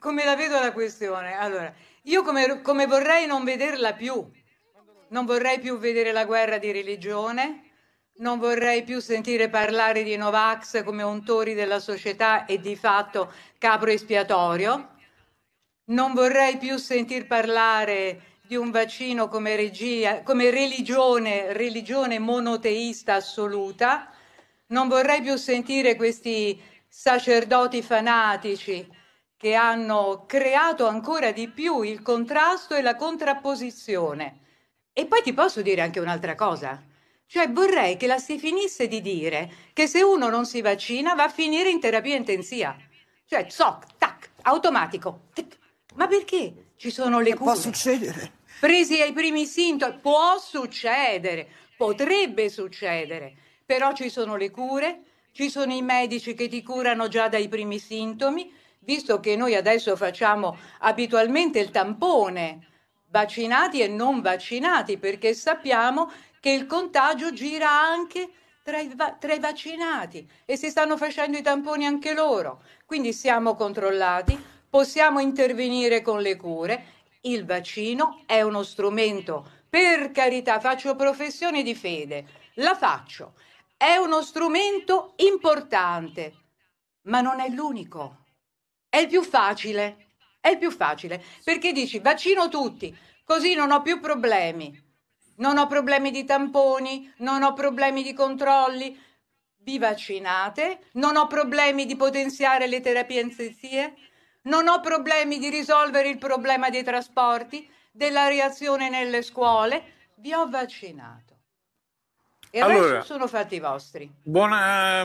come la vedo la questione? Allora, io come, come vorrei non vederla più, non vorrei più vedere la guerra di religione, non vorrei più sentire parlare di Novax come untori della società e di fatto capro espiatorio. Non vorrei più sentir parlare di un vaccino come, regia, come religione, religione monoteista assoluta. Non vorrei più sentire questi sacerdoti fanatici che hanno creato ancora di più il contrasto e la contrapposizione. E poi ti posso dire anche un'altra cosa. Cioè vorrei che la si finisse di dire che se uno non si vaccina va a finire in terapia intensiva. Cioè, zoc, tac, automatico. Tic. Ma perché ci sono le cure? Può succedere. Presi ai primi sintomi, può succedere, potrebbe succedere, però ci sono le cure, ci sono i medici che ti curano già dai primi sintomi, visto che noi adesso facciamo abitualmente il tampone vaccinati e non vaccinati, perché sappiamo che il contagio gira anche tra i, va- tra i, vaccinati e si stanno facendo i tamponi anche loro. Quindi siamo controllati, possiamo intervenire con le cure. Il vaccino è uno strumento, per carità, faccio professione di fede, la faccio. È uno strumento importante, ma non è l'unico. È il più facile. È il più facile perché dici vaccino tutti, così non ho più problemi non ho problemi di tamponi, non ho problemi di controlli, vi vaccinate, non ho problemi di potenziare le terapie intensive, non ho problemi di risolvere il problema dei trasporti, della reazione nelle scuole, vi ho vaccinato. E allora, adesso sono fatti vostri. Buona,